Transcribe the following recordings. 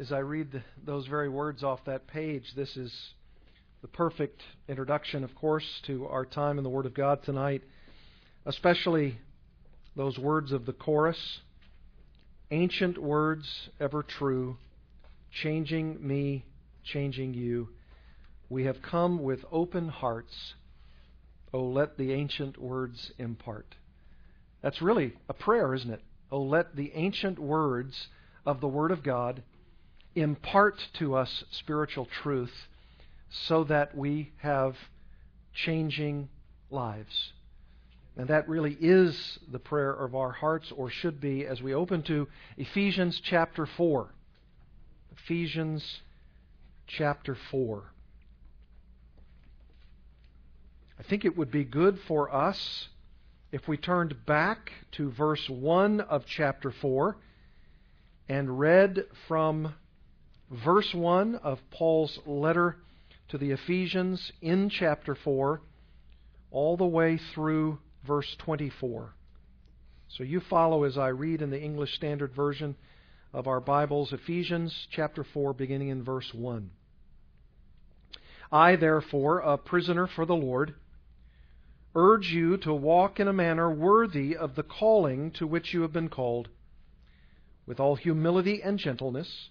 as I read those very words off that page, this is the perfect introduction, of course, to our time in the Word of God tonight, especially those words of the chorus ancient words ever true, changing me, changing you. We have come with open hearts. Oh, let the ancient words impart. That's really a prayer, isn't it? Oh, let the ancient words of the Word of God impart to us spiritual truth so that we have changing lives. And that really is the prayer of our hearts, or should be, as we open to Ephesians chapter 4. Ephesians chapter 4. I think it would be good for us if we turned back to verse 1 of chapter 4 and read from verse 1 of Paul's letter to the Ephesians in chapter 4 all the way through verse 24. So you follow as I read in the English Standard Version of our Bibles, Ephesians chapter 4, beginning in verse 1. I, therefore, a prisoner for the Lord, urge you to walk in a manner worthy of the calling to which you have been called, with all humility and gentleness,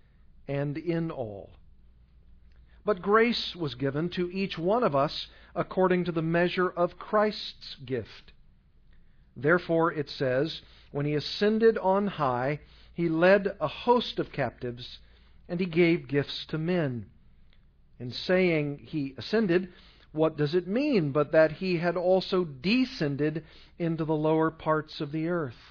and in all. But grace was given to each one of us according to the measure of Christ's gift. Therefore, it says, when he ascended on high, he led a host of captives, and he gave gifts to men. In saying he ascended, what does it mean but that he had also descended into the lower parts of the earth?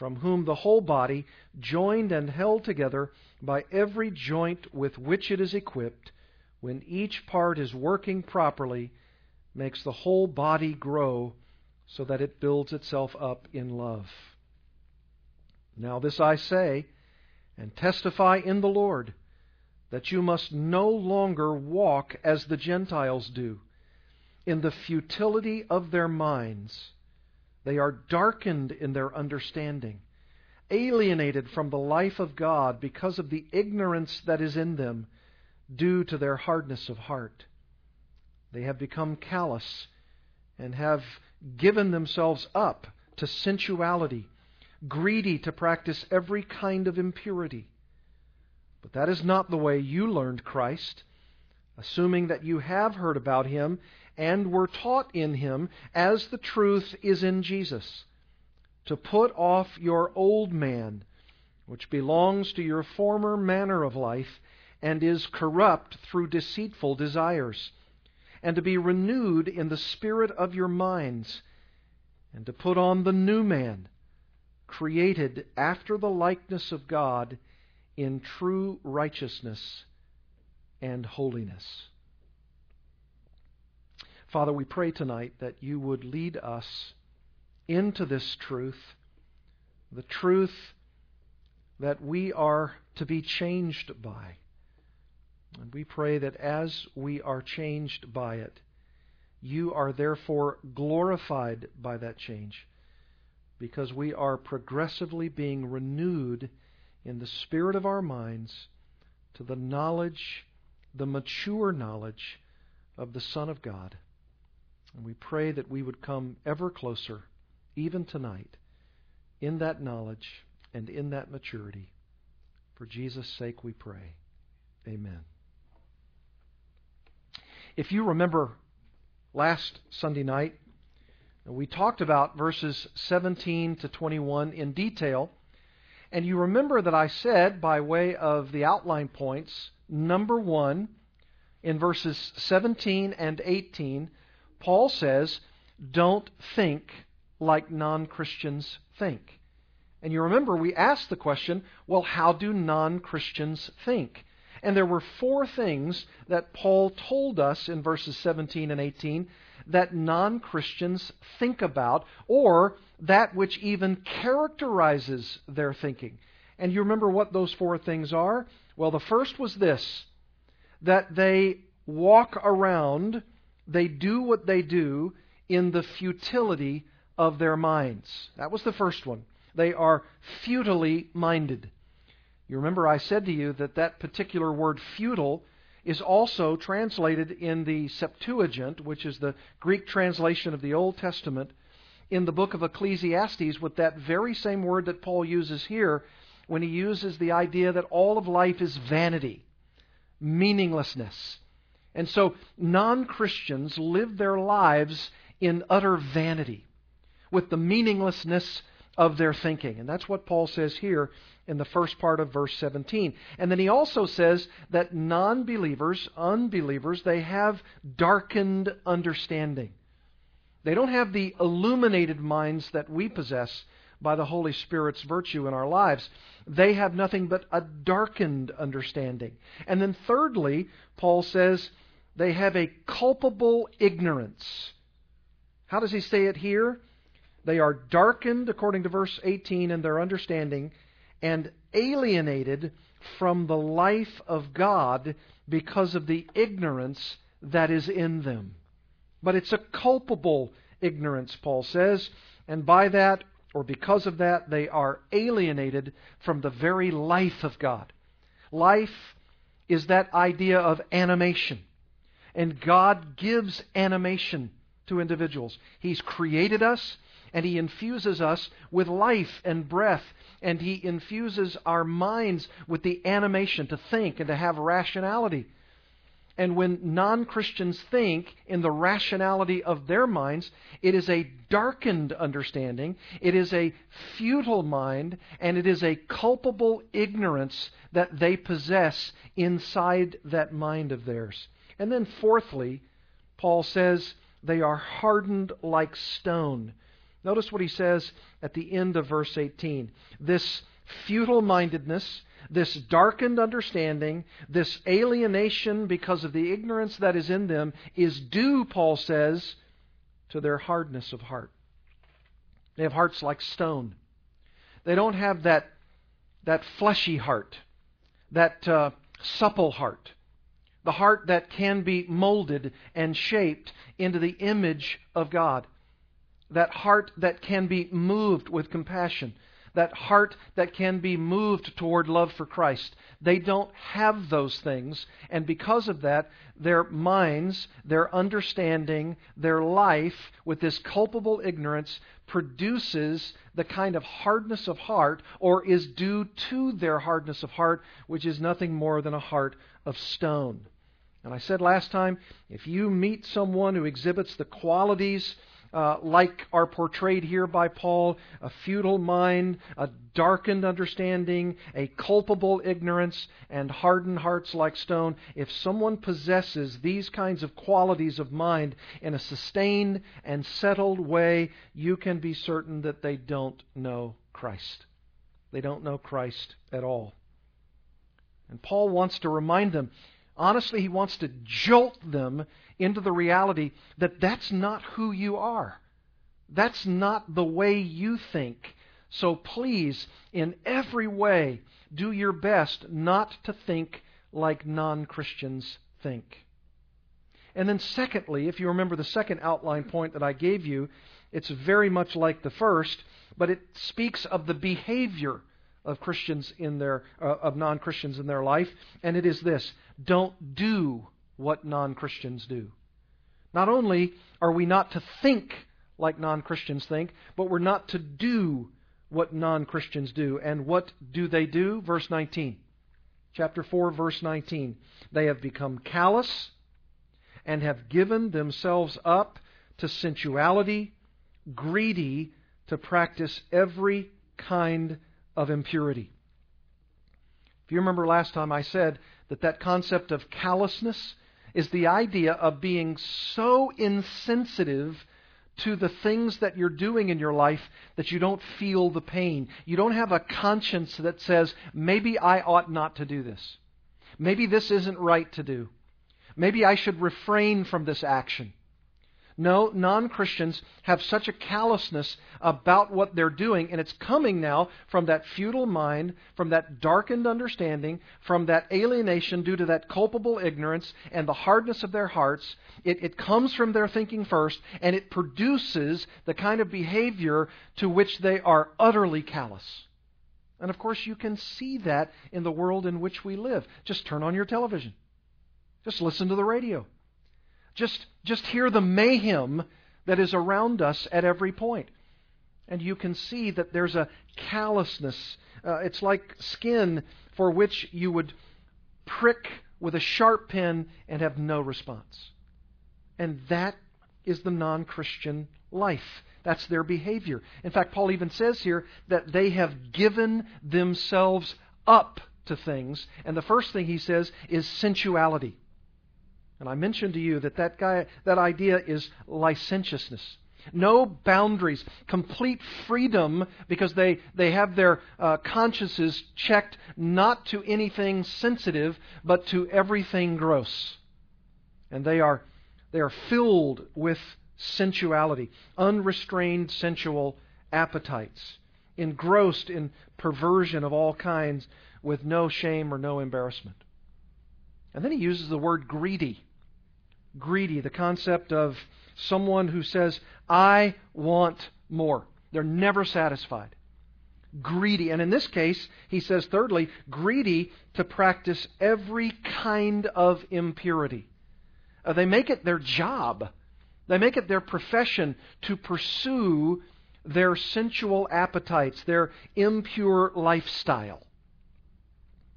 from whom the whole body, joined and held together by every joint with which it is equipped, when each part is working properly, makes the whole body grow so that it builds itself up in love. Now, this I say and testify in the Lord that you must no longer walk as the Gentiles do, in the futility of their minds. They are darkened in their understanding, alienated from the life of God because of the ignorance that is in them due to their hardness of heart. They have become callous and have given themselves up to sensuality, greedy to practice every kind of impurity. But that is not the way you learned Christ, assuming that you have heard about him and were taught in him as the truth is in Jesus, to put off your old man, which belongs to your former manner of life and is corrupt through deceitful desires, and to be renewed in the spirit of your minds, and to put on the new man, created after the likeness of God in true righteousness and holiness. Father, we pray tonight that you would lead us into this truth, the truth that we are to be changed by. And we pray that as we are changed by it, you are therefore glorified by that change because we are progressively being renewed in the spirit of our minds to the knowledge, the mature knowledge of the Son of God. And we pray that we would come ever closer, even tonight, in that knowledge and in that maturity. For Jesus' sake we pray. Amen. If you remember last Sunday night, we talked about verses 17 to 21 in detail. And you remember that I said, by way of the outline points, number one, in verses 17 and 18, Paul says, Don't think like non Christians think. And you remember we asked the question, well, how do non Christians think? And there were four things that Paul told us in verses 17 and 18 that non Christians think about, or that which even characterizes their thinking. And you remember what those four things are? Well, the first was this that they walk around, they do what they do in the futility of their minds. That was the first one. They are futilely minded. You remember I said to you that that particular word futile is also translated in the Septuagint, which is the Greek translation of the Old Testament, in the book of Ecclesiastes with that very same word that Paul uses here when he uses the idea that all of life is vanity, meaninglessness. And so non Christians live their lives in utter vanity, with the meaninglessness of their thinking. And that's what Paul says here in the first part of verse 17. And then he also says that non believers, unbelievers, they have darkened understanding. They don't have the illuminated minds that we possess by the Holy Spirit's virtue in our lives. They have nothing but a darkened understanding. And then, thirdly, Paul says they have a culpable ignorance. How does he say it here? They are darkened, according to verse 18, in their understanding, and alienated from the life of God because of the ignorance that is in them. But it's a culpable ignorance, Paul says, and by that, or because of that, they are alienated from the very life of God. Life is that idea of animation. And God gives animation to individuals. He's created us, and He infuses us with life and breath, and He infuses our minds with the animation to think and to have rationality. And when non Christians think in the rationality of their minds, it is a darkened understanding, it is a futile mind, and it is a culpable ignorance that they possess inside that mind of theirs. And then, fourthly, Paul says they are hardened like stone. Notice what he says at the end of verse 18. This futile mindedness, this darkened understanding, this alienation because of the ignorance that is in them is due, Paul says, to their hardness of heart. They have hearts like stone. They don't have that, that fleshy heart, that uh, supple heart, the heart that can be molded and shaped into the image of God that heart that can be moved with compassion, that heart that can be moved toward love for Christ. They don't have those things, and because of that, their minds, their understanding, their life with this culpable ignorance produces the kind of hardness of heart, or is due to their hardness of heart, which is nothing more than a heart of stone. And I said last time if you meet someone who exhibits the qualities uh, like are portrayed here by Paul a futile mind, a darkened understanding, a culpable ignorance, and hardened hearts like stone. If someone possesses these kinds of qualities of mind in a sustained and settled way, you can be certain that they don't know Christ. They don't know Christ at all. And Paul wants to remind them honestly, he wants to jolt them into the reality that that's not who you are. That's not the way you think. So please, in every way, do your best not to think like non Christians think. And then, secondly, if you remember the second outline point that I gave you, it's very much like the first, but it speaks of the behavior of Christians in their uh, of non-Christians in their life, and it is this: don't do what non-Christians do. Not only are we not to think like non-Christians think, but we're not to do what non-Christians do. And what do they do? Verse 19. Chapter 4 verse 19. They have become callous and have given themselves up to sensuality, greedy to practice every kind of impurity. If you remember last time I said that that concept of callousness is the idea of being so insensitive to the things that you're doing in your life that you don't feel the pain. You don't have a conscience that says, maybe I ought not to do this. Maybe this isn't right to do. Maybe I should refrain from this action. No, non Christians have such a callousness about what they're doing, and it's coming now from that futile mind, from that darkened understanding, from that alienation due to that culpable ignorance and the hardness of their hearts. It, it comes from their thinking first, and it produces the kind of behavior to which they are utterly callous. And of course, you can see that in the world in which we live. Just turn on your television, just listen to the radio. Just, just hear the mayhem that is around us at every point. And you can see that there's a callousness. Uh, it's like skin for which you would prick with a sharp pen and have no response. And that is the non Christian life. That's their behavior. In fact, Paul even says here that they have given themselves up to things. And the first thing he says is sensuality. And I mentioned to you that that, guy, that idea is licentiousness. No boundaries, complete freedom because they, they have their uh, consciences checked not to anything sensitive, but to everything gross. And they are, they are filled with sensuality, unrestrained sensual appetites, engrossed in perversion of all kinds with no shame or no embarrassment. And then he uses the word greedy greedy, the concept of someone who says, I want more. They're never satisfied. Greedy. And in this case, he says, thirdly, greedy to practice every kind of impurity. Uh, they make it their job, they make it their profession to pursue their sensual appetites, their impure lifestyle.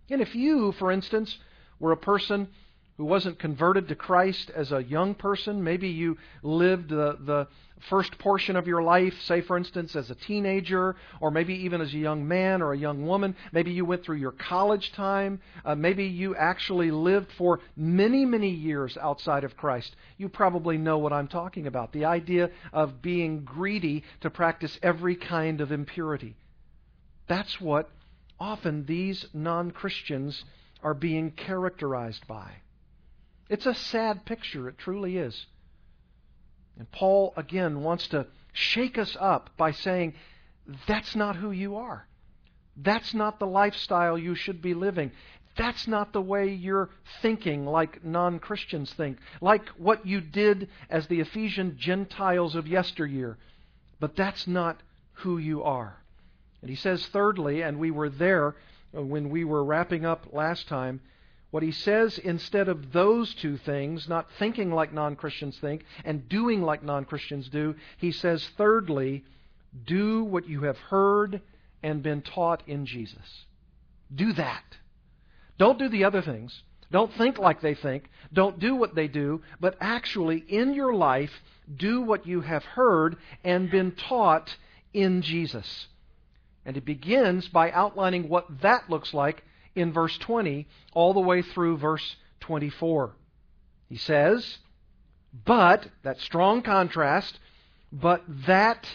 And if you, for instance, were a person who wasn't converted to Christ as a young person. Maybe you lived the, the first portion of your life, say, for instance, as a teenager, or maybe even as a young man or a young woman. Maybe you went through your college time. Uh, maybe you actually lived for many, many years outside of Christ. You probably know what I'm talking about the idea of being greedy to practice every kind of impurity. That's what often these non Christians are being characterized by. It's a sad picture, it truly is. And Paul, again, wants to shake us up by saying, that's not who you are. That's not the lifestyle you should be living. That's not the way you're thinking like non Christians think, like what you did as the Ephesian Gentiles of yesteryear. But that's not who you are. And he says, thirdly, and we were there when we were wrapping up last time, what he says instead of those two things, not thinking like non Christians think and doing like non Christians do, he says, thirdly, do what you have heard and been taught in Jesus. Do that. Don't do the other things. Don't think like they think. Don't do what they do. But actually, in your life, do what you have heard and been taught in Jesus. And it begins by outlining what that looks like in verse 20 all the way through verse 24. He says, but, that strong contrast, but that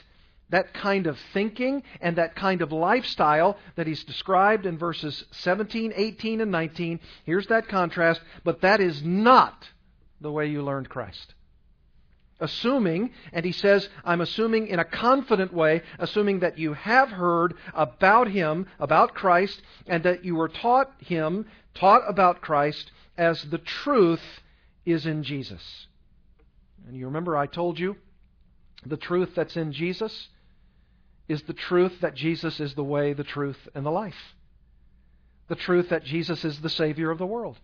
that kind of thinking and that kind of lifestyle that he's described in verses 17, 18, and 19. Here's that contrast, but that is not the way you learned Christ. Assuming, and he says, I'm assuming in a confident way, assuming that you have heard about him, about Christ, and that you were taught him, taught about Christ, as the truth is in Jesus. And you remember I told you the truth that's in Jesus is the truth that Jesus is the way, the truth, and the life. The truth that Jesus is the Savior of the world.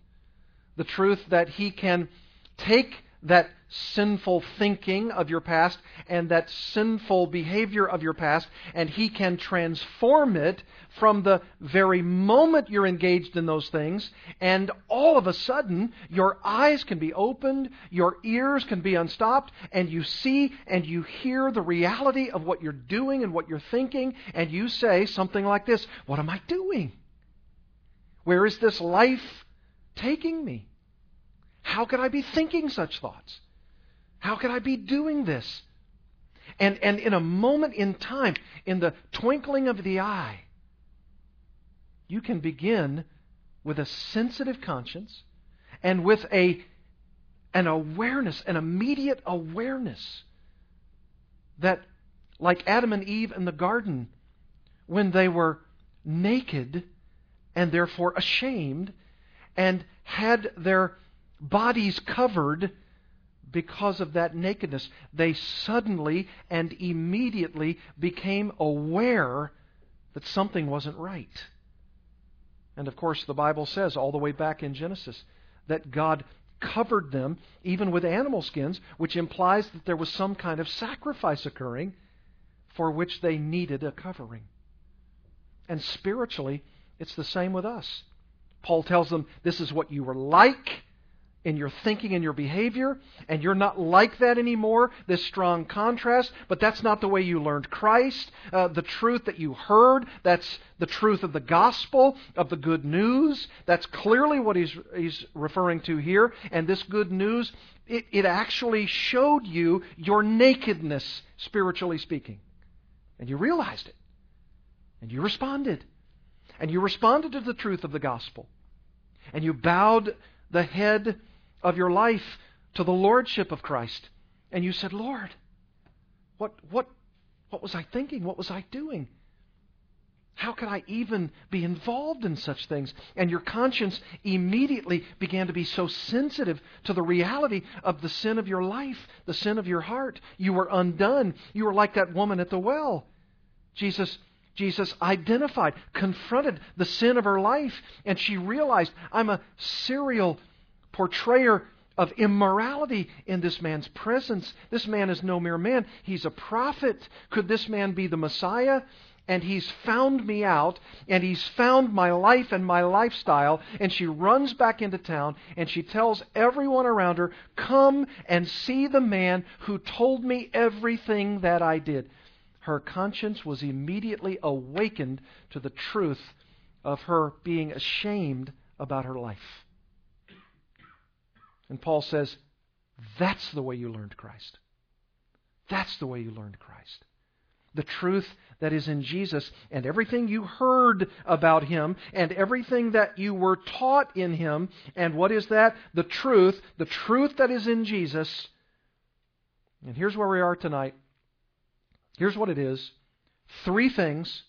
The truth that He can take that sinful thinking of your past and that sinful behavior of your past, and He can transform it from the very moment you're engaged in those things, and all of a sudden, your eyes can be opened, your ears can be unstopped, and you see and you hear the reality of what you're doing and what you're thinking, and you say something like this What am I doing? Where is this life taking me? How could I be thinking such thoughts? How could I be doing this? And, and in a moment in time, in the twinkling of the eye, you can begin with a sensitive conscience and with a, an awareness, an immediate awareness that, like Adam and Eve in the garden, when they were naked and therefore ashamed and had their bodies covered because of that nakedness. They suddenly and immediately became aware that something wasn't right. And of course, the Bible says, all the way back in Genesis, that God covered them even with animal skins, which implies that there was some kind of sacrifice occurring for which they needed a covering. And spiritually, it's the same with us. Paul tells them, This is what you were like in your thinking and your behavior, and you're not like that anymore, this strong contrast, but that's not the way you learned Christ. Uh, the truth that you heard, that's the truth of the gospel, of the good news. That's clearly what he's, he's referring to here. And this good news, it, it actually showed you your nakedness, spiritually speaking. And you realized it. And you responded. And you responded to the truth of the gospel. And you bowed the head of your life to the lordship of Christ. And you said, Lord, what, what, what was I thinking? What was I doing? How could I even be involved in such things? And your conscience immediately began to be so sensitive to the reality of the sin of your life, the sin of your heart. You were undone. You were like that woman at the well. Jesus Jesus identified, confronted the sin of her life, and she realized, I'm a serial portrayer of immorality in this man's presence. This man is no mere man, he's a prophet. Could this man be the Messiah? And he's found me out, and he's found my life and my lifestyle. And she runs back into town, and she tells everyone around her, Come and see the man who told me everything that I did. Her conscience was immediately awakened to the truth of her being ashamed about her life. And Paul says, that's the way you learned Christ. That's the way you learned Christ. The truth that is in Jesus and everything you heard about Him and everything that you were taught in Him. And what is that? The truth, the truth that is in Jesus. And here's where we are tonight. Here's what it is three things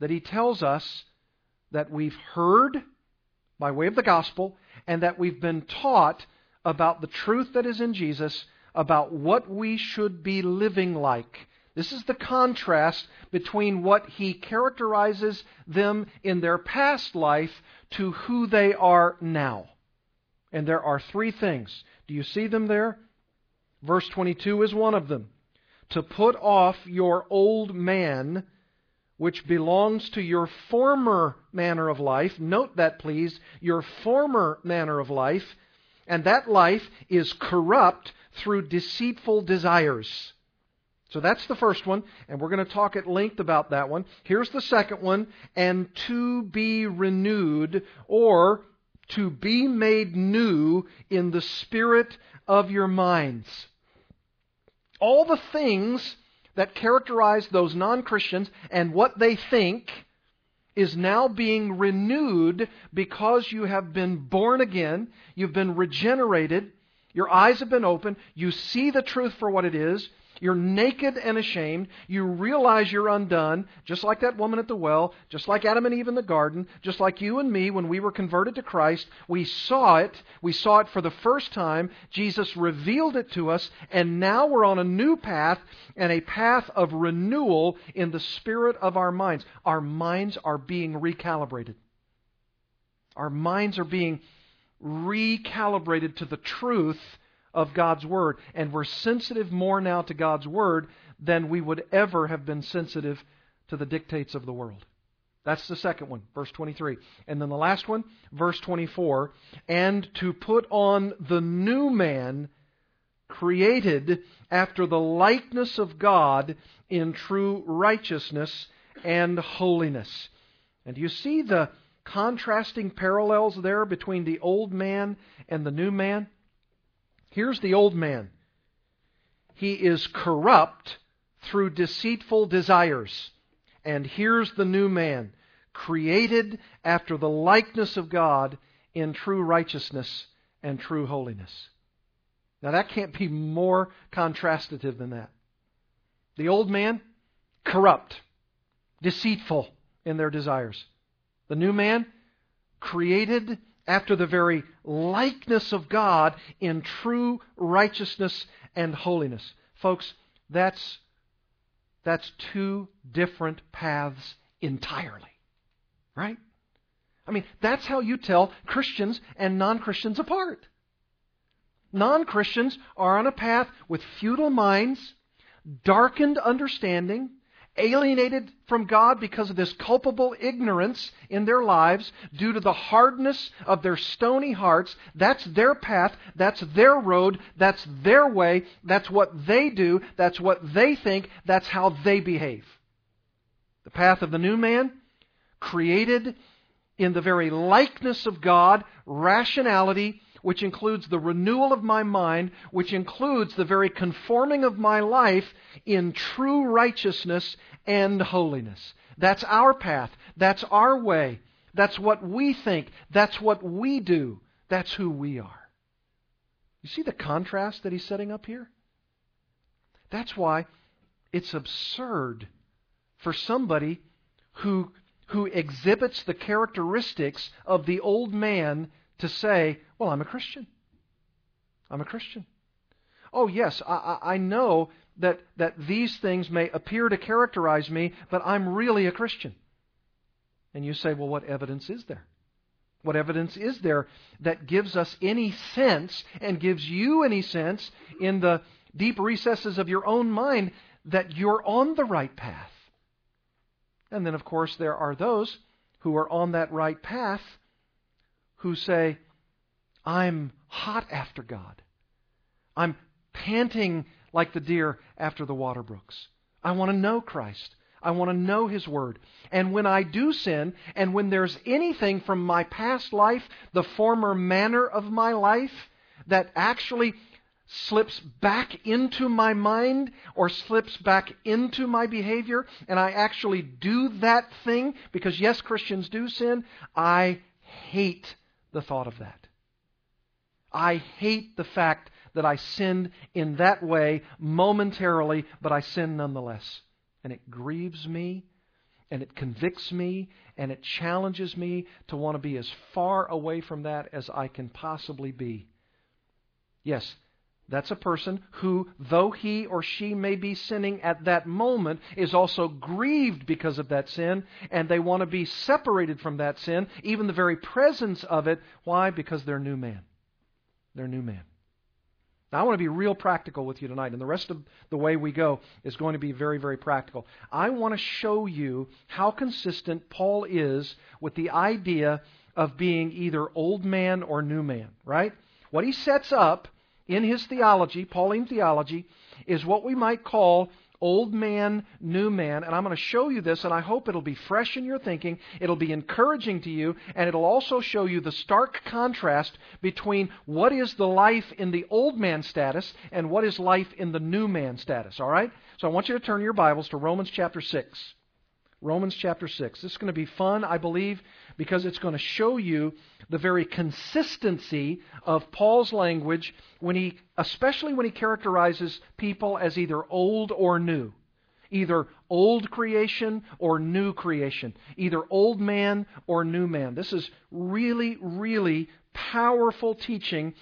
that He tells us that we've heard by way of the gospel and that we've been taught about the truth that is in Jesus, about what we should be living like. This is the contrast between what he characterizes them in their past life to who they are now. And there are three things. Do you see them there? Verse 22 is one of them. To put off your old man, which belongs to your former manner of life. Note that, please. Your former manner of life and that life is corrupt through deceitful desires. So that's the first one, and we're going to talk at length about that one. Here's the second one, and to be renewed, or to be made new in the spirit of your minds. All the things that characterize those non Christians and what they think is now being renewed because you have been born again, you've been regenerated, Your eyes have been opened. You see the truth for what it is. You're naked and ashamed. You realize you're undone, just like that woman at the well, just like Adam and Eve in the garden, just like you and me when we were converted to Christ. We saw it. We saw it for the first time. Jesus revealed it to us, and now we're on a new path and a path of renewal in the spirit of our minds. Our minds are being recalibrated. Our minds are being recalibrated to the truth of God's Word. And we're sensitive more now to God's Word than we would ever have been sensitive to the dictates of the world. That's the second one, verse 23. And then the last one, verse 24. And to put on the new man created after the likeness of God in true righteousness and holiness. And you see the contrasting parallels there between the old man and the new man? Here's the old man. He is corrupt through deceitful desires. And here's the new man, created after the likeness of God in true righteousness and true holiness. Now, that can't be more contrastative than that. The old man, corrupt, deceitful in their desires. The new man, created after the very likeness of God in true righteousness and holiness. Folks, that's, that's two different paths entirely. Right? I mean, that's how you tell Christians and non Christians apart. Non Christians are on a path with futile minds, darkened understanding, alienated from God because of this culpable ignorance in their lives due to the hardness of their stony hearts. That's their path. That's their road. That's their way. That's what they do. That's what they think. That's how they behave. The path of the new man, created in the very likeness of God, rationality, which includes the renewal of my mind, which includes the very conforming of my life in true righteousness and holiness. That's our path. That's our way. That's what we think. That's what we do. That's who we are. You see the contrast that he's setting up here? That's why it's absurd for somebody who, who exhibits the characteristics of the old man to say, Well, I'm a Christian. I'm a Christian. Oh, yes, I, I know that, that these things may appear to characterize me, but I'm really a Christian. And you say, Well, what evidence is there? What evidence is there that gives us any sense and gives you any sense in the deep recesses of your own mind that you're on the right path? And then, of course, there are those who are on that right path who say, I'm hot after God. I'm panting like the deer after the water brooks. I want to know Christ. I want to know His Word. And when I do sin, and when there's anything from my past life, the former manner of my life, that actually slips back into my mind or slips back into my behavior, and I actually do that thing, because yes, Christians do sin, I hate the thought of that. I hate the fact that I sinned in that way momentarily, but I sin nonetheless. And it grieves me, and it convicts me, and it challenges me to want to be as far away from that as I can possibly be. Yes, that's a person who, though he or she may be sinning at that moment, is also grieved because of that sin, and they want to be separated from that sin, even the very presence of it. Why? Because they're new man. They're new man. Now, I want to be real practical with you tonight, and the rest of the way we go is going to be very, very practical. I want to show you how consistent Paul is with the idea of being either old man or new man, right? What he sets up in his theology, Pauline theology, is what we might call old man, new man. And I'm going to show you this, and I hope it'll be fresh in your thinking. It'll be encouraging to you, and it'll also show you the stark contrast between what is the life in the old man status and what is life in the new man status. All right? So I want you to turn your Bibles to Romans chapter 6. Romans chapter 6. This is going to be fun, I believe, because it's going to show you the very consistency of Paul's language when he especially when he characterizes people as either old or new. Either old creation or new creation. Either old man or new man. This is really, really powerful teaching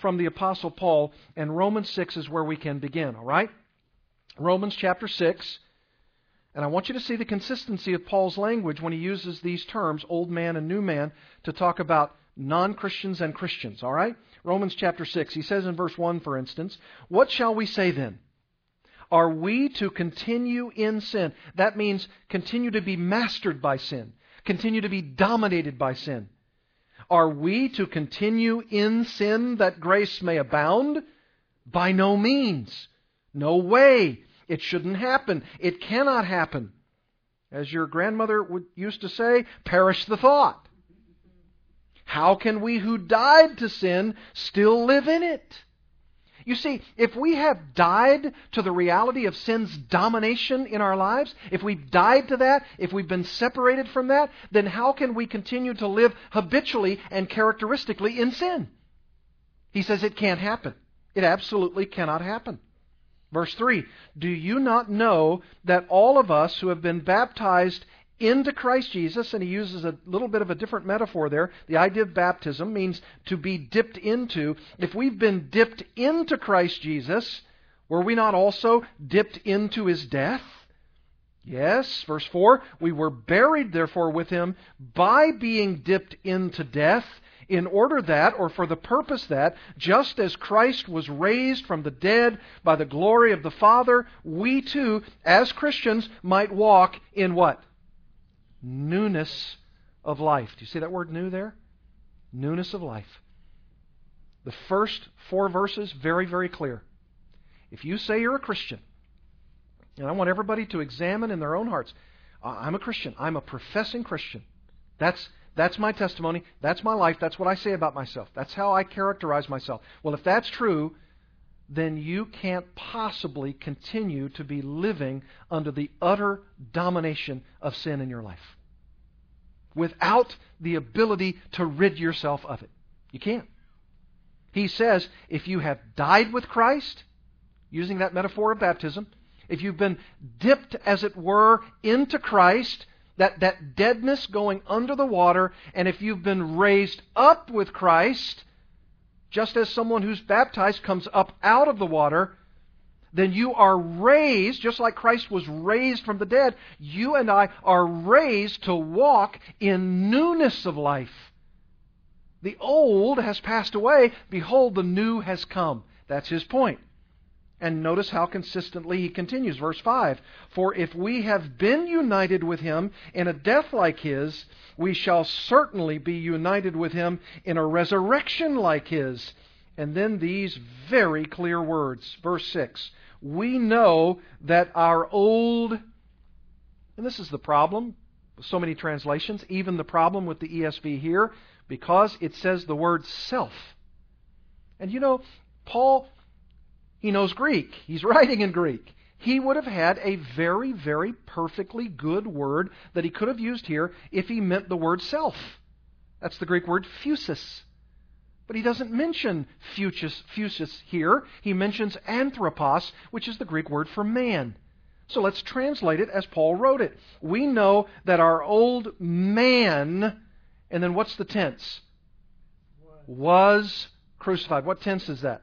from the Apostle Paul, and Romans 6 is where we can begin, all right? Romans chapter 6. And I want you to see the consistency of Paul's language when he uses these terms, old man and new man, to talk about non Christians and Christians, all right? Romans chapter 6. He says in verse 1, for instance, What shall we say then? Are we to continue in sin? That means continue to be mastered by sin, continue to be dominated by sin. Are we to continue in sin that grace may abound? By no means. No way. It shouldn't happen. It cannot happen. As your grandmother would, used to say, perish the thought. How can we who died to sin still live in it? You see, if we have died to the reality of sin's domination in our lives, if we've died to that, if we've been separated from that, then how can we continue to live habitually and characteristically in sin? He says it can't happen. It absolutely cannot happen. Verse 3 Do you not know that all of us who have been baptized into Christ Jesus, and he uses a little bit of a different metaphor there. The idea of baptism means to be dipped into. If we've been dipped into Christ Jesus, were we not also dipped into his death? Yes, verse 4 We were buried, therefore, with him by being dipped into death in order that, or for the purpose that, just as Christ was raised from the dead by the glory of the Father, we too, as Christians, might walk in what? Newness of life. Do you see that word new there? Newness of life. The first four verses, very, very clear. If you say you're a Christian, and I want everybody to examine in their own hearts, I'm a Christian. I'm a professing Christian. That's that's my testimony. That's my life. That's what I say about myself. That's how I characterize myself. Well, if that's true, then you can't possibly continue to be living under the utter domination of sin in your life without the ability to rid yourself of it. You can't. He says if you have died with Christ, using that metaphor of baptism, if you've been dipped, as it were, into Christ, that, that deadness going under the water, and if you've been raised up with Christ, just as someone who's baptized comes up out of the water, then you are raised, just like Christ was raised from the dead, you and I are raised to walk in newness of life. The old has passed away. Behold, the new has come. That's his point. And notice how consistently he continues. Verse 5 For if we have been united with him in a death like his, we shall certainly be united with him in a resurrection like his. And then these very clear words. Verse 6 We know that our old, and this is the problem with so many translations, even the problem with the ESV here, because it says the word self. And you know, Paul he knows Greek. He's writing in Greek. He would have had a very, very perfectly good word that he could have used here if he meant the word self. That's the Greek word phusis. But he doesn't mention phusis, phusis here. He mentions anthropos, which is the Greek word for man. So let's translate it as Paul wrote it. We know that our old man, and then what's the tense? Was crucified. What tense is that?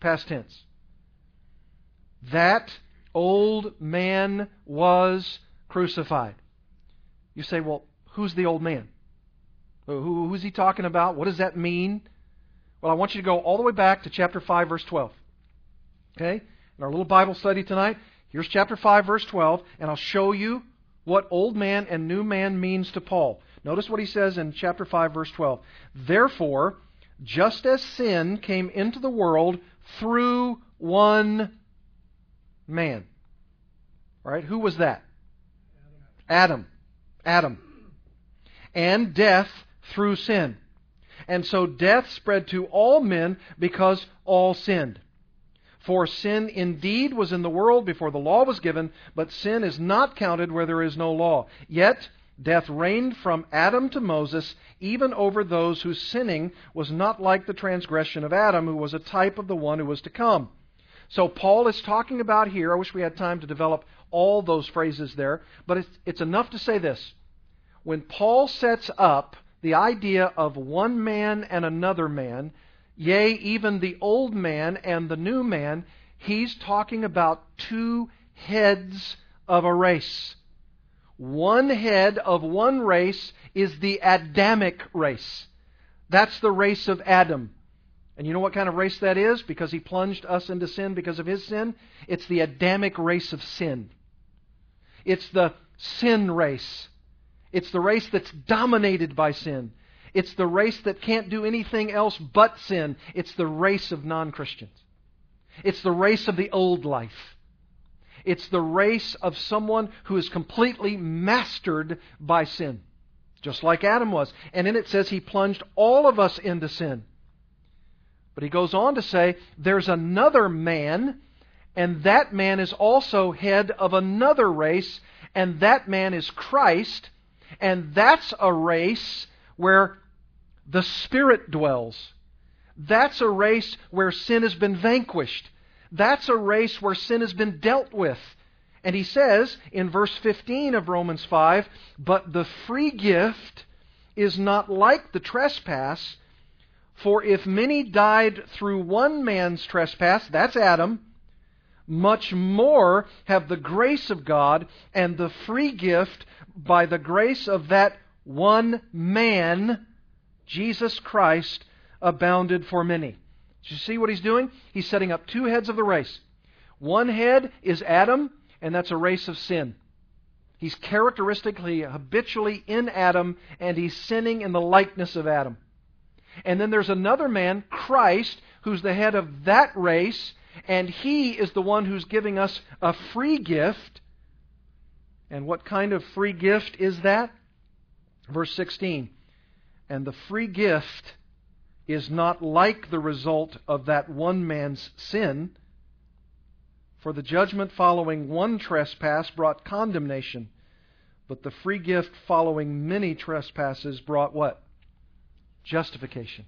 Past tense. That old man was crucified. You say, well, who's the old man? Who, who's he talking about? What does that mean? Well, I want you to go all the way back to chapter 5, verse 12. Okay? In our little Bible study tonight, here's chapter 5, verse 12, and I'll show you what old man and new man means to Paul. Notice what he says in chapter 5, verse 12. Therefore, just as sin came into the world through one man. Right? Who was that? Adam. Adam. And death through sin. And so death spread to all men because all sinned. For sin indeed was in the world before the law was given, but sin is not counted where there is no law. Yet death reigned from Adam to Moses, even over those whose sinning was not like the transgression of Adam, who was a type of the one who was to come. So Paul is talking about here, I wish we had time to develop all those phrases there, but it's, it's enough to say this. When Paul sets up the idea of one man and another man, yea, even the old man and the new man, he's talking about two heads of a race. One head of one race is the Adamic race. That's the race of Adam. And you know what kind of race that is? Because he plunged us into sin because of his sin? It's the Adamic race of sin. It's the sin race. It's the race that's dominated by sin. It's the race that can't do anything else but sin. It's the race of non Christians. It's the race of the old life. It's the race of someone who is completely mastered by sin, just like Adam was. And in it says he plunged all of us into sin. But he goes on to say there's another man, and that man is also head of another race, and that man is Christ, and that's a race where the Spirit dwells. That's a race where sin has been vanquished. That's a race where sin has been dealt with. And he says in verse 15 of Romans 5 But the free gift is not like the trespass, for if many died through one man's trespass, that's Adam, much more have the grace of God and the free gift by the grace of that one man Jesus Christ abounded for many. Do you see what he's doing? He's setting up two heads of the race. One head is Adam, and that's a race of sin. He's characteristically, habitually in Adam, and he's sinning in the likeness of Adam. And then there's another man, Christ, who's the head of that race, and he is the one who's giving us a free gift. And what kind of free gift is that? Verse 16. And the free gift is not like the result of that one man's sin. For the judgment following one trespass brought condemnation, but the free gift following many trespasses brought what? Justification.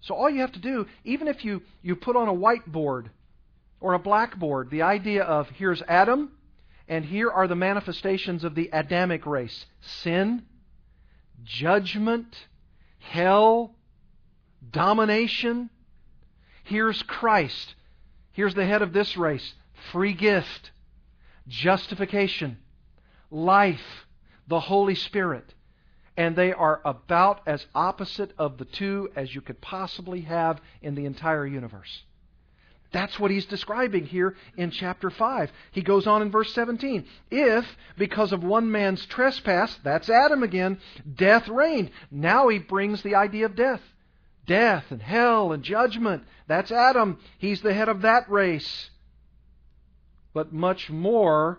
So all you have to do, even if you, you put on a whiteboard or a blackboard the idea of here's Adam, and here are the manifestations of the Adamic race sin, judgment, hell, domination. Here's Christ. Here's the head of this race free gift, justification, life, the Holy Spirit. And they are about as opposite of the two as you could possibly have in the entire universe. That's what he's describing here in chapter 5. He goes on in verse 17. If, because of one man's trespass, that's Adam again, death reigned. Now he brings the idea of death. Death and hell and judgment. That's Adam. He's the head of that race. But much more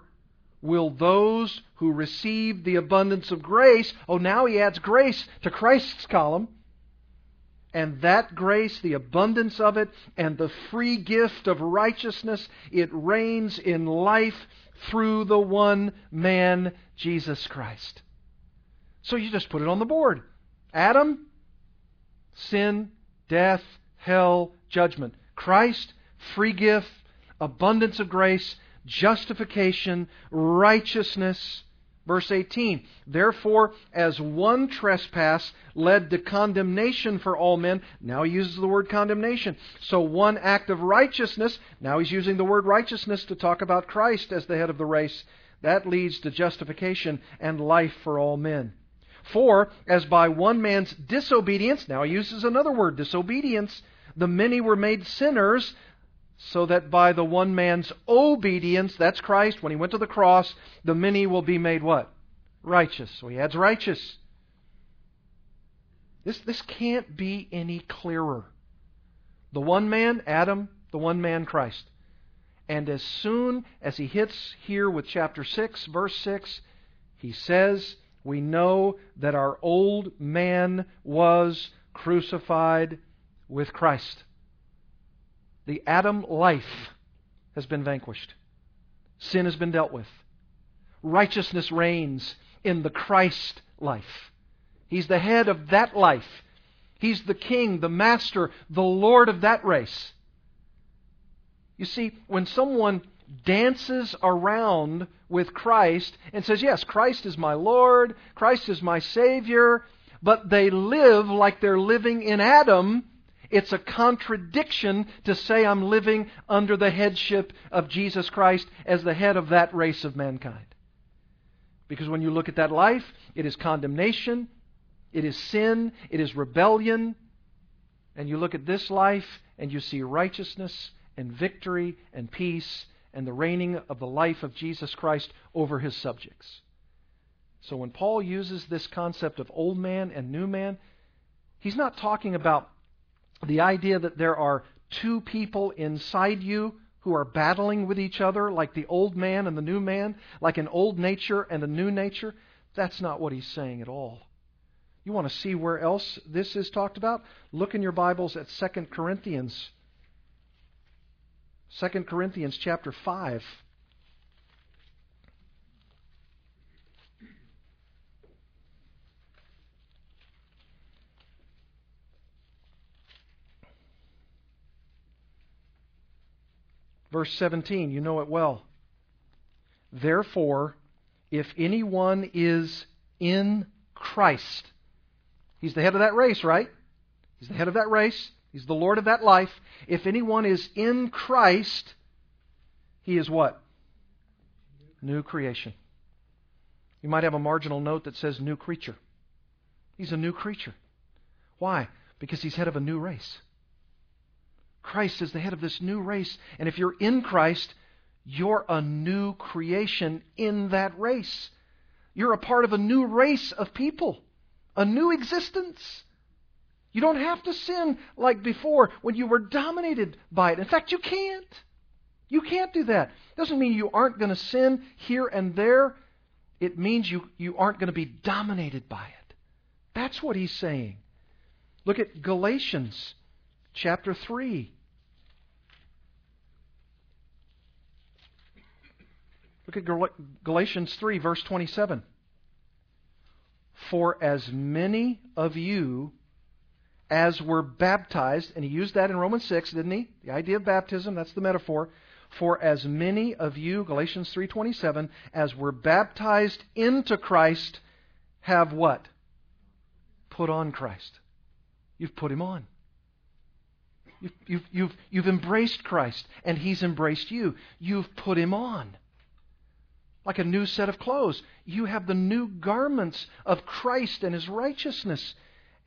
will those who receive the abundance of grace. Oh, now he adds grace to Christ's column and that grace, the abundance of it, and the free gift of righteousness, it reigns in life through the one man, Jesus Christ. So you just put it on the board. Adam, sin, death, hell, judgment. Christ, free gift, abundance of grace, justification, righteousness, Verse 18, Therefore, as one trespass led to condemnation for all men, now he uses the word condemnation. So one act of righteousness, now he's using the word righteousness to talk about Christ as the head of the race, that leads to justification and life for all men. For, as by one man's disobedience, now he uses another word, disobedience, the many were made sinners, so that by the one man's obedience, that's Christ, when he went to the cross, the many will be made what? Righteous. So he adds righteous. This, this can't be any clearer. The one man, Adam, the one man, Christ. And as soon as he hits here with chapter 6, verse 6, he says, We know that our old man was crucified with Christ. The Adam life has been vanquished. Sin has been dealt with. Righteousness reigns in the Christ life. He's the head of that life. He's the king, the master, the Lord of that race. You see, when someone dances around with Christ and says, Yes, Christ is my Lord, Christ is my Savior, but they live like they're living in Adam, it's a contradiction to say I'm living under the headship of Jesus Christ as the head of that race of mankind. Because when you look at that life, it is condemnation, it is sin, it is rebellion. And you look at this life and you see righteousness and victory and peace and the reigning of the life of Jesus Christ over his subjects. So when Paul uses this concept of old man and new man, he's not talking about the idea that there are two people inside you who are battling with each other, like the old man and the new man, like an old nature and a new nature. That's not what he's saying at all. You want to see where else this is talked about? Look in your Bibles at 2 Corinthians. 2 Corinthians chapter 5. Verse 17, you know it well. Therefore, if anyone is in Christ, he's the head of that race, right? He's the head of that race. He's the Lord of that life. If anyone is in Christ, he is what? New creation. You might have a marginal note that says new creature. He's a new creature. Why? Because he's head of a new race. Christ is the head of this new race. And if you're in Christ, you're a new creation in that race. You're a part of a new race of people, a new existence. You don't have to sin like before when you were dominated by it. In fact, you can't. You can't do that. Doesn't mean you aren't going to sin here and there. It means you, you aren't going to be dominated by it. That's what he's saying. Look at Galatians chapter 3. Look at Galatians 3, verse 27. For as many of you as were baptized, and he used that in Romans 6, didn't he? The idea of baptism, that's the metaphor. For as many of you, Galatians 3:27, as were baptized into Christ have what? Put on Christ. You've put him on. You've, you've, you've, you've embraced Christ, and he's embraced you. You've put him on like a new set of clothes. You have the new garments of Christ and his righteousness,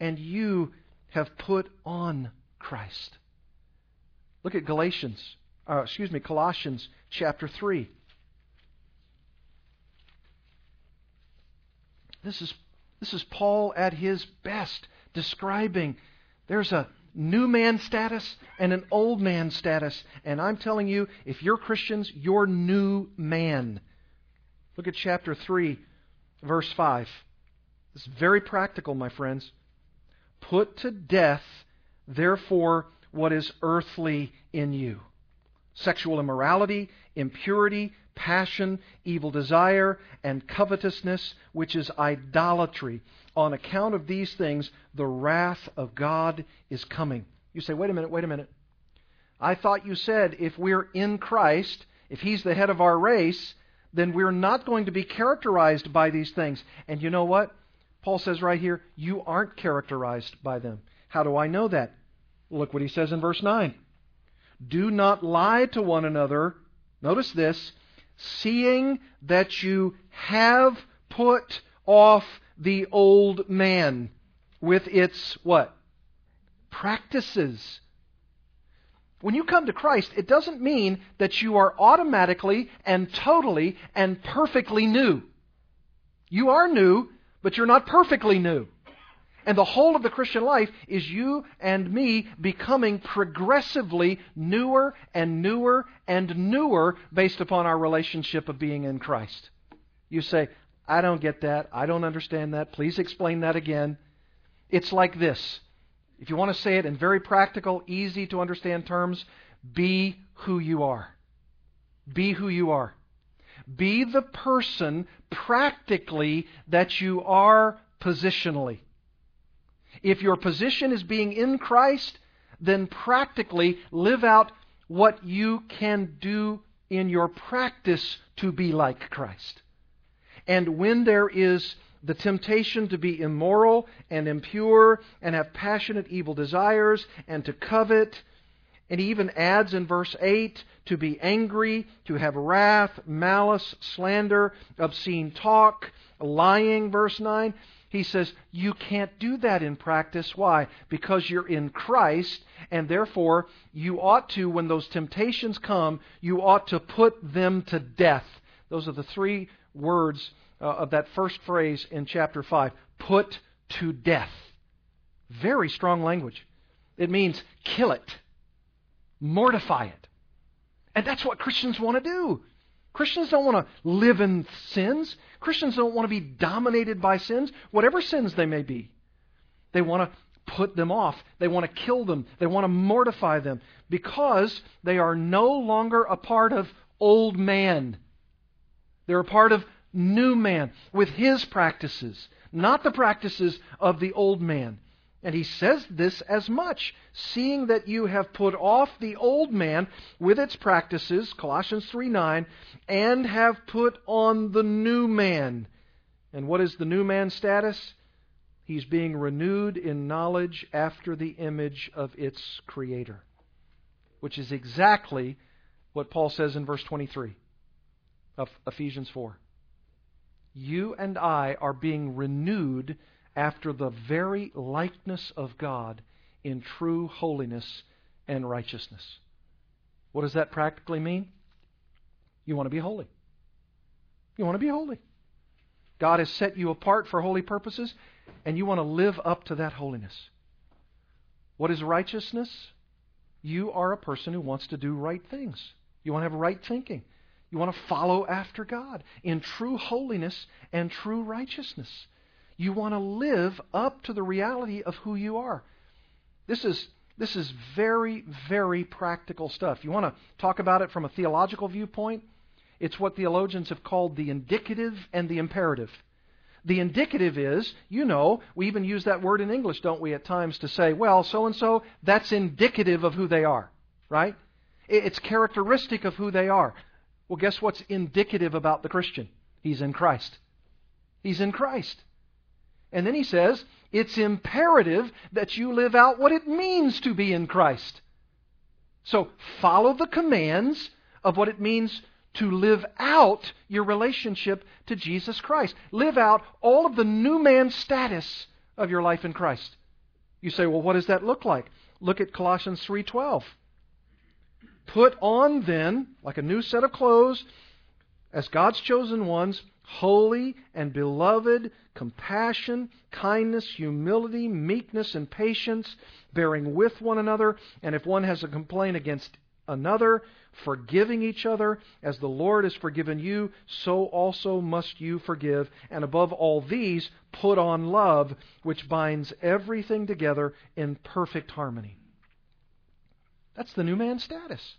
and you have put on Christ. Look at Galatians, uh, excuse me, Colossians chapter 3. This is, this is Paul at his best describing there's a new man status and an old man status. And I'm telling you, if you're Christians, you're new man. Look at chapter 3, verse 5. This is very practical, my friends. Put to death, therefore, what is earthly in you sexual immorality, impurity, passion, evil desire, and covetousness, which is idolatry. On account of these things, the wrath of God is coming. You say, wait a minute, wait a minute. I thought you said if we're in Christ, if He's the head of our race, then we're not going to be characterized by these things. And you know what? Paul says right here, you aren't characterized by them. How do I know that? Look what he says in verse 9. Do not lie to one another. Notice this. Seeing that you have put off the old man with its what? Practices when you come to Christ, it doesn't mean that you are automatically and totally and perfectly new. You are new, but you're not perfectly new. And the whole of the Christian life is you and me becoming progressively newer and newer and newer based upon our relationship of being in Christ. You say, I don't get that. I don't understand that. Please explain that again. It's like this if you want to say it in very practical, easy to understand terms, be who you are. Be who you are. Be the person practically that you are positionally. If your position is being in Christ, then practically live out what you can do in your practice to be like Christ. And when there is the temptation to be immoral and impure and have passionate evil desires and to covet, and he even adds in verse 8 to be angry, to have wrath, malice, slander, obscene talk, lying, verse 9. He says, You can't do that in practice. Why? Because you're in Christ, and therefore you ought to, when those temptations come, you ought to put them to death. Those are the three words uh, of that first phrase in chapter 5 put to death. Very strong language. It means kill it, mortify it. And that's what Christians want to do. Christians don't want to live in sins. Christians don't want to be dominated by sins, whatever sins they may be. They want to put them off. They want to kill them. They want to mortify them because they are no longer a part of old man. They're a part of new man with his practices, not the practices of the old man. And he says this as much, seeing that you have put off the old man with its practices, Colossians 3 9, and have put on the new man. And what is the new man's status? He's being renewed in knowledge after the image of its creator, which is exactly what Paul says in verse 23 of Ephesians 4 you and I are being renewed after the very likeness of God in true holiness and righteousness. What does that practically mean? You want to be holy. You want to be holy. God has set you apart for holy purposes, and you want to live up to that holiness. What is righteousness? You are a person who wants to do right things. You want to have right thinking. You want to follow after God in true holiness and true righteousness. You want to live up to the reality of who you are. This is this is very very practical stuff. You want to talk about it from a theological viewpoint? It's what theologians have called the indicative and the imperative. The indicative is, you know, we even use that word in English, don't we, at times to say, well, so and so, that's indicative of who they are, right? It's characteristic of who they are. Well, guess what's indicative about the Christian? He's in Christ. He's in Christ. And then he says, it's imperative that you live out what it means to be in Christ. So follow the commands of what it means to live out your relationship to Jesus Christ. Live out all of the new man status of your life in Christ. You say, well, what does that look like? Look at Colossians 3:12. Put on then, like a new set of clothes, as God's chosen ones, holy and beloved, compassion, kindness, humility, meekness, and patience, bearing with one another, and if one has a complaint against another, forgiving each other, as the Lord has forgiven you, so also must you forgive. And above all these, put on love, which binds everything together in perfect harmony. That's the new man status.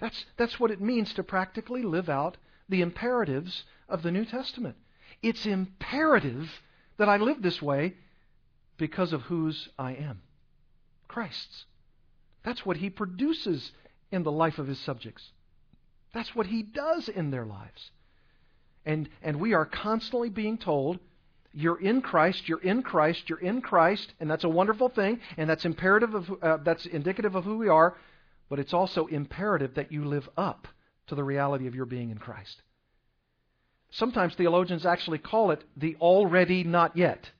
That's, that's what it means to practically live out the imperatives of the New Testament. It's imperative that I live this way because of whose I am Christ's. That's what he produces in the life of his subjects. That's what he does in their lives. And, and we are constantly being told you're in Christ, you're in Christ, you're in Christ, and that's a wonderful thing, and that's imperative of, uh, that's indicative of who we are. But it's also imperative that you live up to the reality of your being in Christ. Sometimes theologians actually call it the already not yet.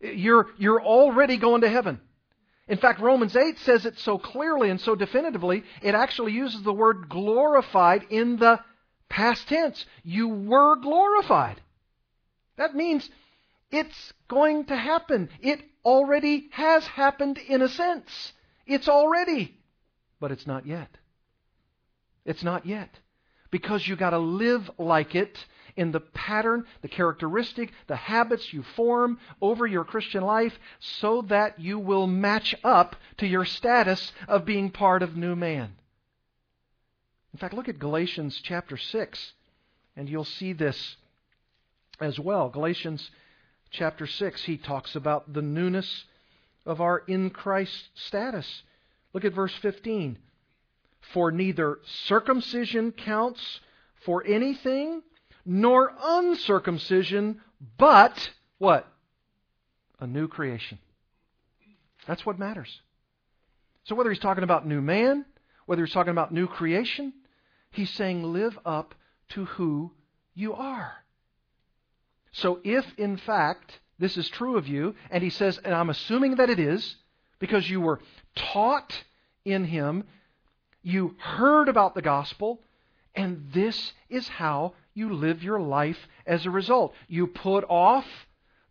You're, you're already going to heaven. In fact, Romans 8 says it so clearly and so definitively, it actually uses the word glorified in the past tense. You were glorified. That means it's going to happen. It already has happened in a sense. It's already, but it's not yet. It's not yet. Because you got to live like it in the pattern, the characteristic, the habits you form over your Christian life so that you will match up to your status of being part of new man. In fact, look at Galatians chapter 6, and you'll see this as well. Galatians chapter 6, he talks about the newness of our in Christ status. Look at verse 15. For neither circumcision counts for anything, nor uncircumcision, but what? A new creation. That's what matters. So whether he's talking about new man, whether he's talking about new creation, he's saying live up to who you are. So if in fact this is true of you, and he says, and I'm assuming that it is, because you were taught in him, you heard about the gospel, and this is how you live your life as a result. You put off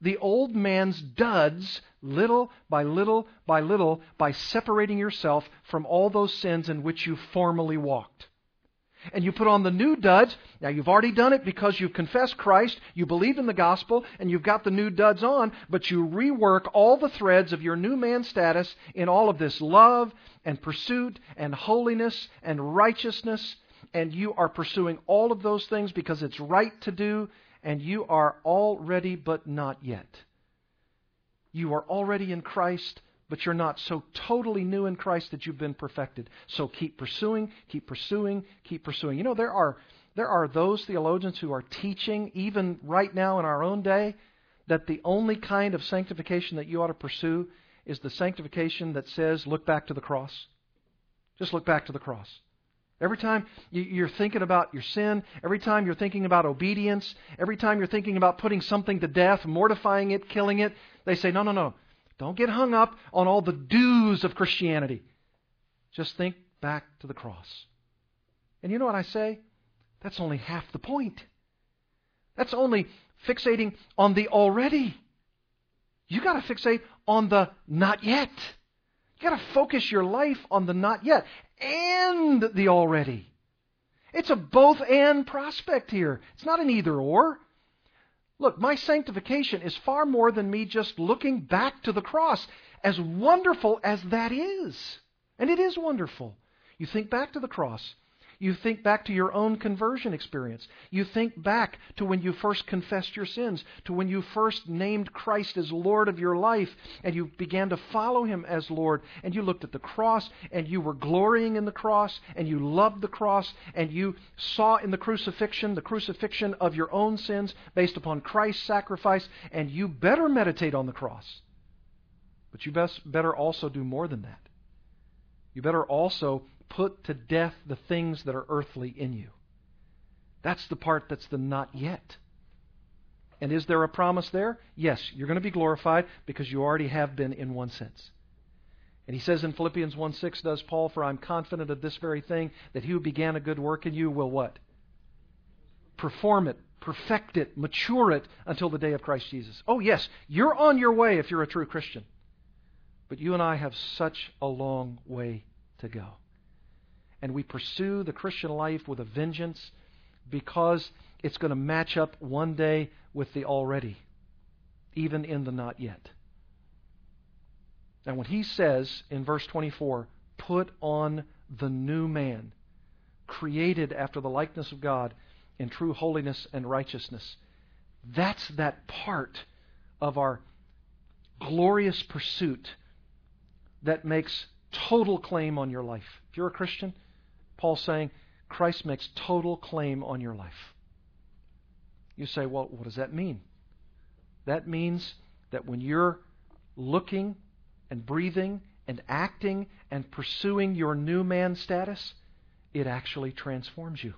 the old man's duds little by little by little by separating yourself from all those sins in which you formerly walked. And you put on the new duds. Now, you've already done it because you've confessed Christ, you believe in the gospel, and you've got the new duds on, but you rework all the threads of your new man status in all of this love and pursuit and holiness and righteousness and you are pursuing all of those things because it's right to do, and you are already but not yet. You are already in Christ, but you're not so totally new in Christ that you've been perfected. So keep pursuing, keep pursuing, keep pursuing. You know, there are there are those theologians who are teaching, even right now in our own day, that the only kind of sanctification that you ought to pursue is the sanctification that says, look back to the cross. Just look back to the cross. Every time you're thinking about your sin, every time you're thinking about obedience, every time you're thinking about putting something to death, mortifying it, killing it, they say, no, no, no. Don't get hung up on all the do's of Christianity. Just think back to the cross. And you know what I say? That's only half the point. That's only fixating on the already. You got to fixate on the not yet. You got to focus your life on the not yet and the already. It's a both and prospect here. It's not an either or. Look, my sanctification is far more than me just looking back to the cross, as wonderful as that is. And it is wonderful. You think back to the cross. You think back to your own conversion experience. You think back to when you first confessed your sins, to when you first named Christ as Lord of your life, and you began to follow Him as Lord, and you looked at the cross, and you were glorying in the cross, and you loved the cross, and you saw in the crucifixion the crucifixion of your own sins based upon Christ's sacrifice, and you better meditate on the cross. But you best, better also do more than that. You better also put to death the things that are earthly in you. That's the part that's the not yet. And is there a promise there? Yes, you're going to be glorified because you already have been in one sense. And he says in Philippians 1 6, does Paul, for I'm confident of this very thing, that he who began a good work in you will what? Perform it, perfect it, mature it until the day of Christ Jesus. Oh, yes, you're on your way if you're a true Christian. But you and I have such a long way to go and we pursue the Christian life with a vengeance because it's going to match up one day with the already, even in the not yet. Now, when he says in verse 24, put on the new man, created after the likeness of God in true holiness and righteousness, that's that part of our glorious pursuit that makes total claim on your life. If you're a Christian, Paul's saying Christ makes total claim on your life. You say, well, what does that mean? That means that when you're looking and breathing and acting and pursuing your new man status, it actually transforms you.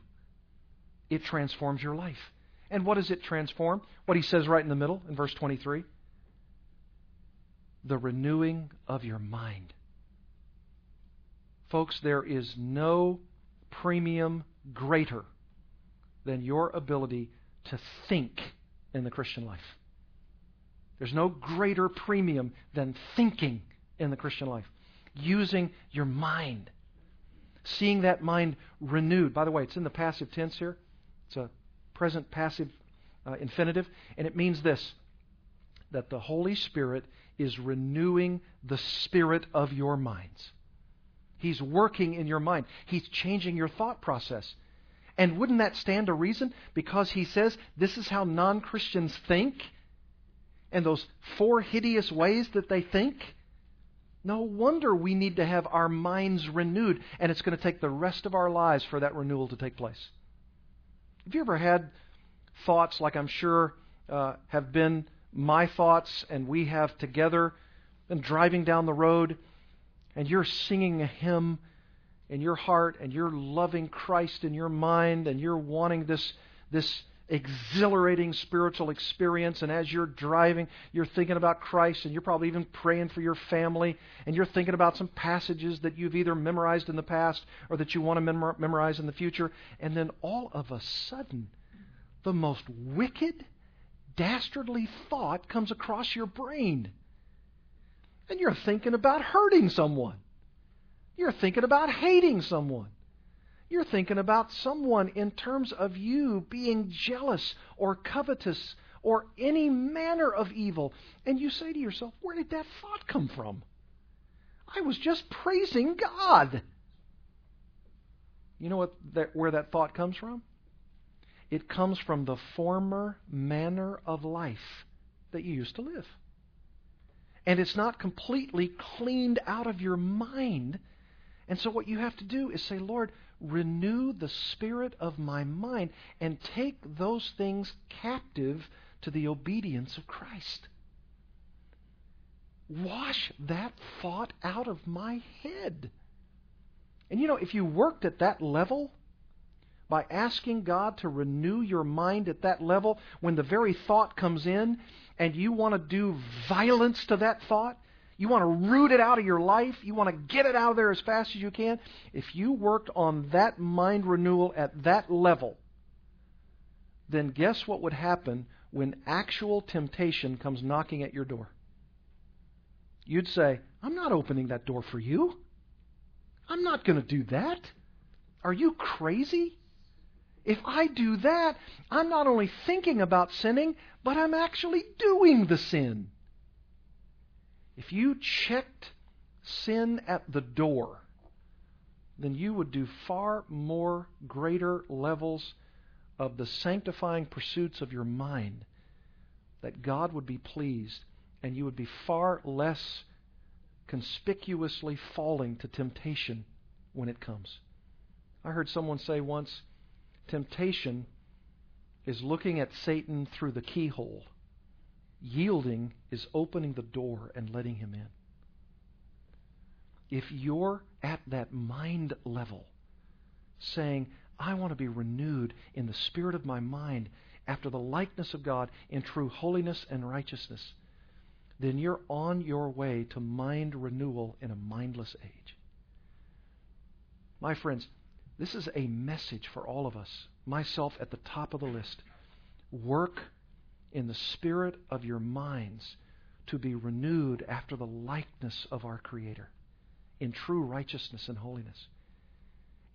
It transforms your life. And what does it transform? What he says right in the middle in verse 23 the renewing of your mind. Folks, there is no premium greater than your ability to think in the Christian life. There's no greater premium than thinking in the Christian life, using your mind, seeing that mind renewed. By the way, it's in the passive tense here. It's a present passive uh, infinitive, and it means this that the Holy Spirit is renewing the spirit of your minds. He's working in your mind. He's changing your thought process. And wouldn't that stand to reason? Because he says this is how non Christians think, and those four hideous ways that they think. No wonder we need to have our minds renewed, and it's going to take the rest of our lives for that renewal to take place. Have you ever had thoughts like I'm sure uh, have been my thoughts, and we have together been driving down the road, and you're singing a hymn in your heart, and you're loving Christ in your mind, and you're wanting this this exhilarating spiritual experience. And as you're driving, you're thinking about Christ, and you're probably even praying for your family, and you're thinking about some passages that you've either memorized in the past or that you want to memorize in the future. And then all of a sudden, the most wicked, dastardly thought comes across your brain. And you're thinking about hurting someone. You're thinking about hating someone. You're thinking about someone in terms of you being jealous or covetous or any manner of evil. And you say to yourself, Where did that thought come from? I was just praising God. You know what that, where that thought comes from? It comes from the former manner of life that you used to live. And it's not completely cleaned out of your mind. And so, what you have to do is say, Lord, renew the spirit of my mind and take those things captive to the obedience of Christ. Wash that thought out of my head. And you know, if you worked at that level, by asking God to renew your mind at that level, when the very thought comes in and you want to do violence to that thought, you want to root it out of your life. You want to get it out of there as fast as you can. If you worked on that mind renewal at that level, then guess what would happen when actual temptation comes knocking at your door? You'd say, I'm not opening that door for you. I'm not going to do that. Are you crazy? If I do that, I'm not only thinking about sinning, but I'm actually doing the sin. If you checked sin at the door, then you would do far more greater levels of the sanctifying pursuits of your mind that God would be pleased and you would be far less conspicuously falling to temptation when it comes. I heard someone say once temptation is looking at Satan through the keyhole Yielding is opening the door and letting him in. If you're at that mind level, saying, I want to be renewed in the spirit of my mind after the likeness of God in true holiness and righteousness, then you're on your way to mind renewal in a mindless age. My friends, this is a message for all of us, myself at the top of the list. Work in the spirit of your minds to be renewed after the likeness of our Creator in true righteousness and holiness.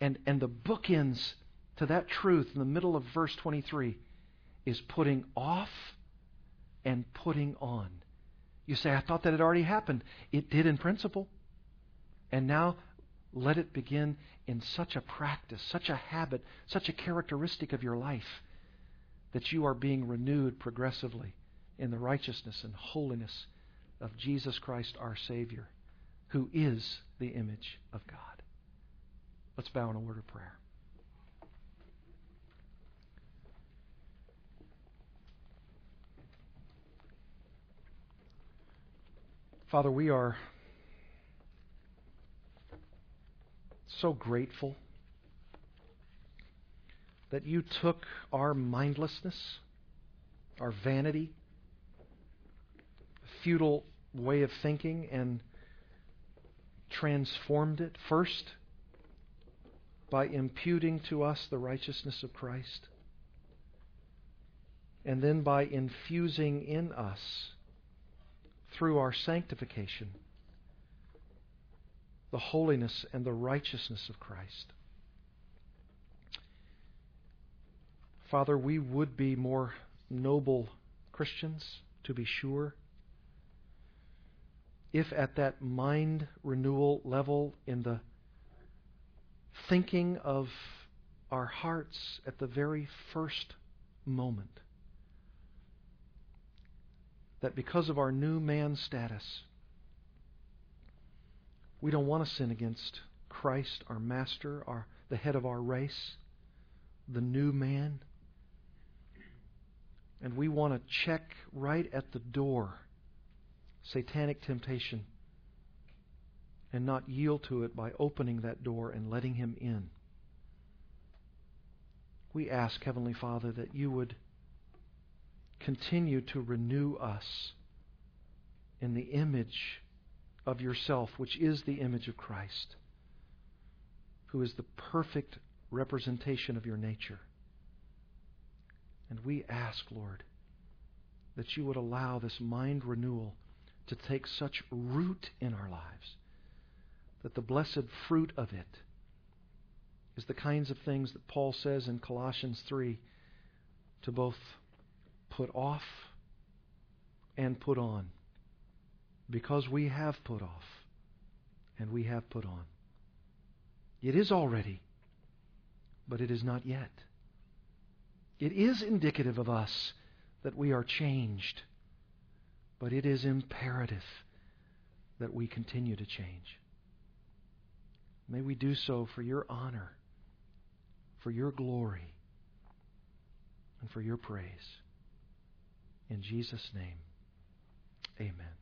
And, and the bookends to that truth in the middle of verse 23 is putting off and putting on. You say, I thought that had already happened. It did in principle. And now let it begin in such a practice, such a habit, such a characteristic of your life that you are being renewed progressively in the righteousness and holiness of Jesus Christ our Savior, who is the image of God. Let's bow in a word of prayer. Father, we are so grateful that you took our mindlessness, our vanity, futile way of thinking, and transformed it first by imputing to us the righteousness of Christ, and then by infusing in us through our sanctification the holiness and the righteousness of Christ. Father, we would be more noble Christians, to be sure, if at that mind renewal level, in the thinking of our hearts at the very first moment, that because of our new man status, we don't want to sin against Christ, our Master, our, the head of our race, the new man. And we want to check right at the door satanic temptation and not yield to it by opening that door and letting Him in. We ask, Heavenly Father, that you would continue to renew us in the image of yourself, which is the image of Christ, who is the perfect representation of your nature. And we ask, Lord, that you would allow this mind renewal to take such root in our lives that the blessed fruit of it is the kinds of things that Paul says in Colossians 3 to both put off and put on. Because we have put off and we have put on. It is already, but it is not yet. It is indicative of us that we are changed, but it is imperative that we continue to change. May we do so for your honor, for your glory, and for your praise. In Jesus' name, amen.